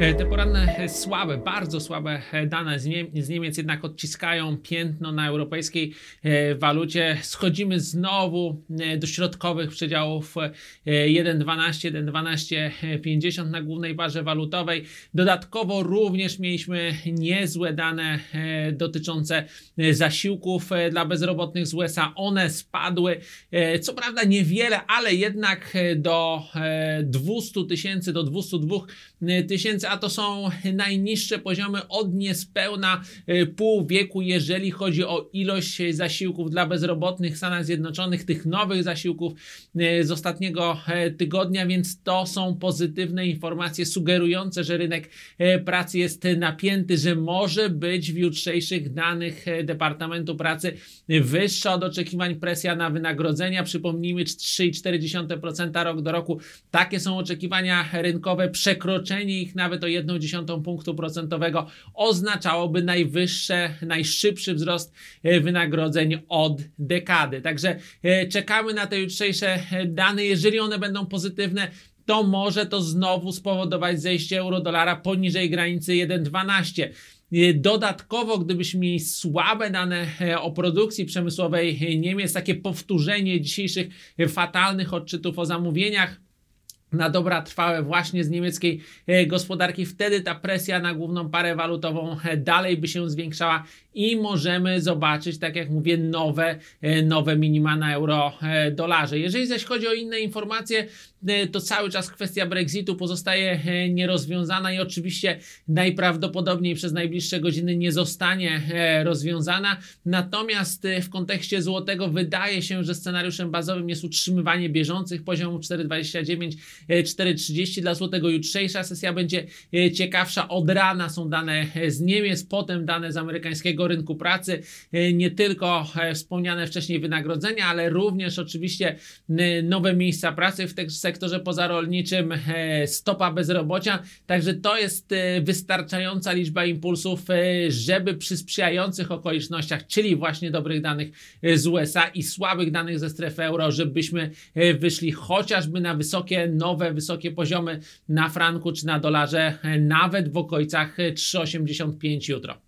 E, Te poranne e, słabe, bardzo słabe e, dane z, Nie z Niemiec jednak odciskają piętno na europejskiej walucie. Schodzimy znowu do środkowych przedziałów e, 1,12, 1,1250 na głównej barze walutowej. Dodatkowo również mieliśmy niezłe dane dotyczące zasiłków dla bezrobotnych z USA. One spadły, co prawda niewiele, ale jednak do e, 200 tysięcy, do 202 tysięcy, a to są najniższe poziomy od niespełna e, pół wieku, jeżeli chodzi o ilość zasiłków dla bezrobotnych w Stanach Zjednoczonych, tych nowych zasiłków e, z ostatniego e, tygodnia, więc to są pozytywne informacje sugerujące, że rynek e, pracy jest napięty, że może być w jutrzejszych danych e, Departamentu Pracy wyższa od oczekiwań presja na wynagrodzenia. Przypomnijmy, 3,4% rok do roku. Takie są oczekiwania rynkowe. Przekroczenie ich nawet o 1,1 punktu procentowego oznaczałoby najwyższe, najszybszy wzrost e, wynagrodzeń od dekady. Także e, czekamy na te jutrzejsze e, dane. Jeżeli one będą pozytywne, to może to znowu spowodować zejście euro-dolara poniżej granicy 1,12. E, Dodatkowo, gdybyśmy mieli słabe dane o produkcji przemysłowej Niemiec, takie powtórzenie dzisiejszych fatalnych odczytów o zamówieniach, na dobra trwałe właśnie z niemieckiej e, gospodarki, wtedy ta presja na główną parę walutową e, dalej by się zwiększała i możemy zobaczyć, tak jak mówię, nowe, e, nowe minima na euro e, dolarze. Jeżeli zaś chodzi o inne informacje, to cały czas kwestia Brexitu pozostaje nierozwiązana i oczywiście najprawdopodobniej przez najbliższe godziny nie zostanie rozwiązana. Natomiast w kontekście złotego wydaje się, że scenariuszem bazowym jest utrzymywanie bieżących poziomów 4,29 e, 4,30 dla złotego. Jutrzejsza sesja będzie e, ciekawsza. Od rana są dane e, z Niemiec, potem dane z amerykańskiego rynku pracy. E, Nie tylko e, wspomniane wcześniej wynagrodzenia, ale również oczywiście e, nowe miejsca pracy w tym sektorze pozarolniczym, e, stopa bezrobocia. Także to jest e, wystarczająca liczba impulsów, e, żeby przy sprzyjających okolicznościach, czyli właśnie dobrych danych e, z USA i słabych danych ze strefy euro, żebyśmy e, wyszli chociażby na wysokie, nowe, wysokie poziomy na franku czy na dolarze, nawet w okolicach e, 3,85 jutro.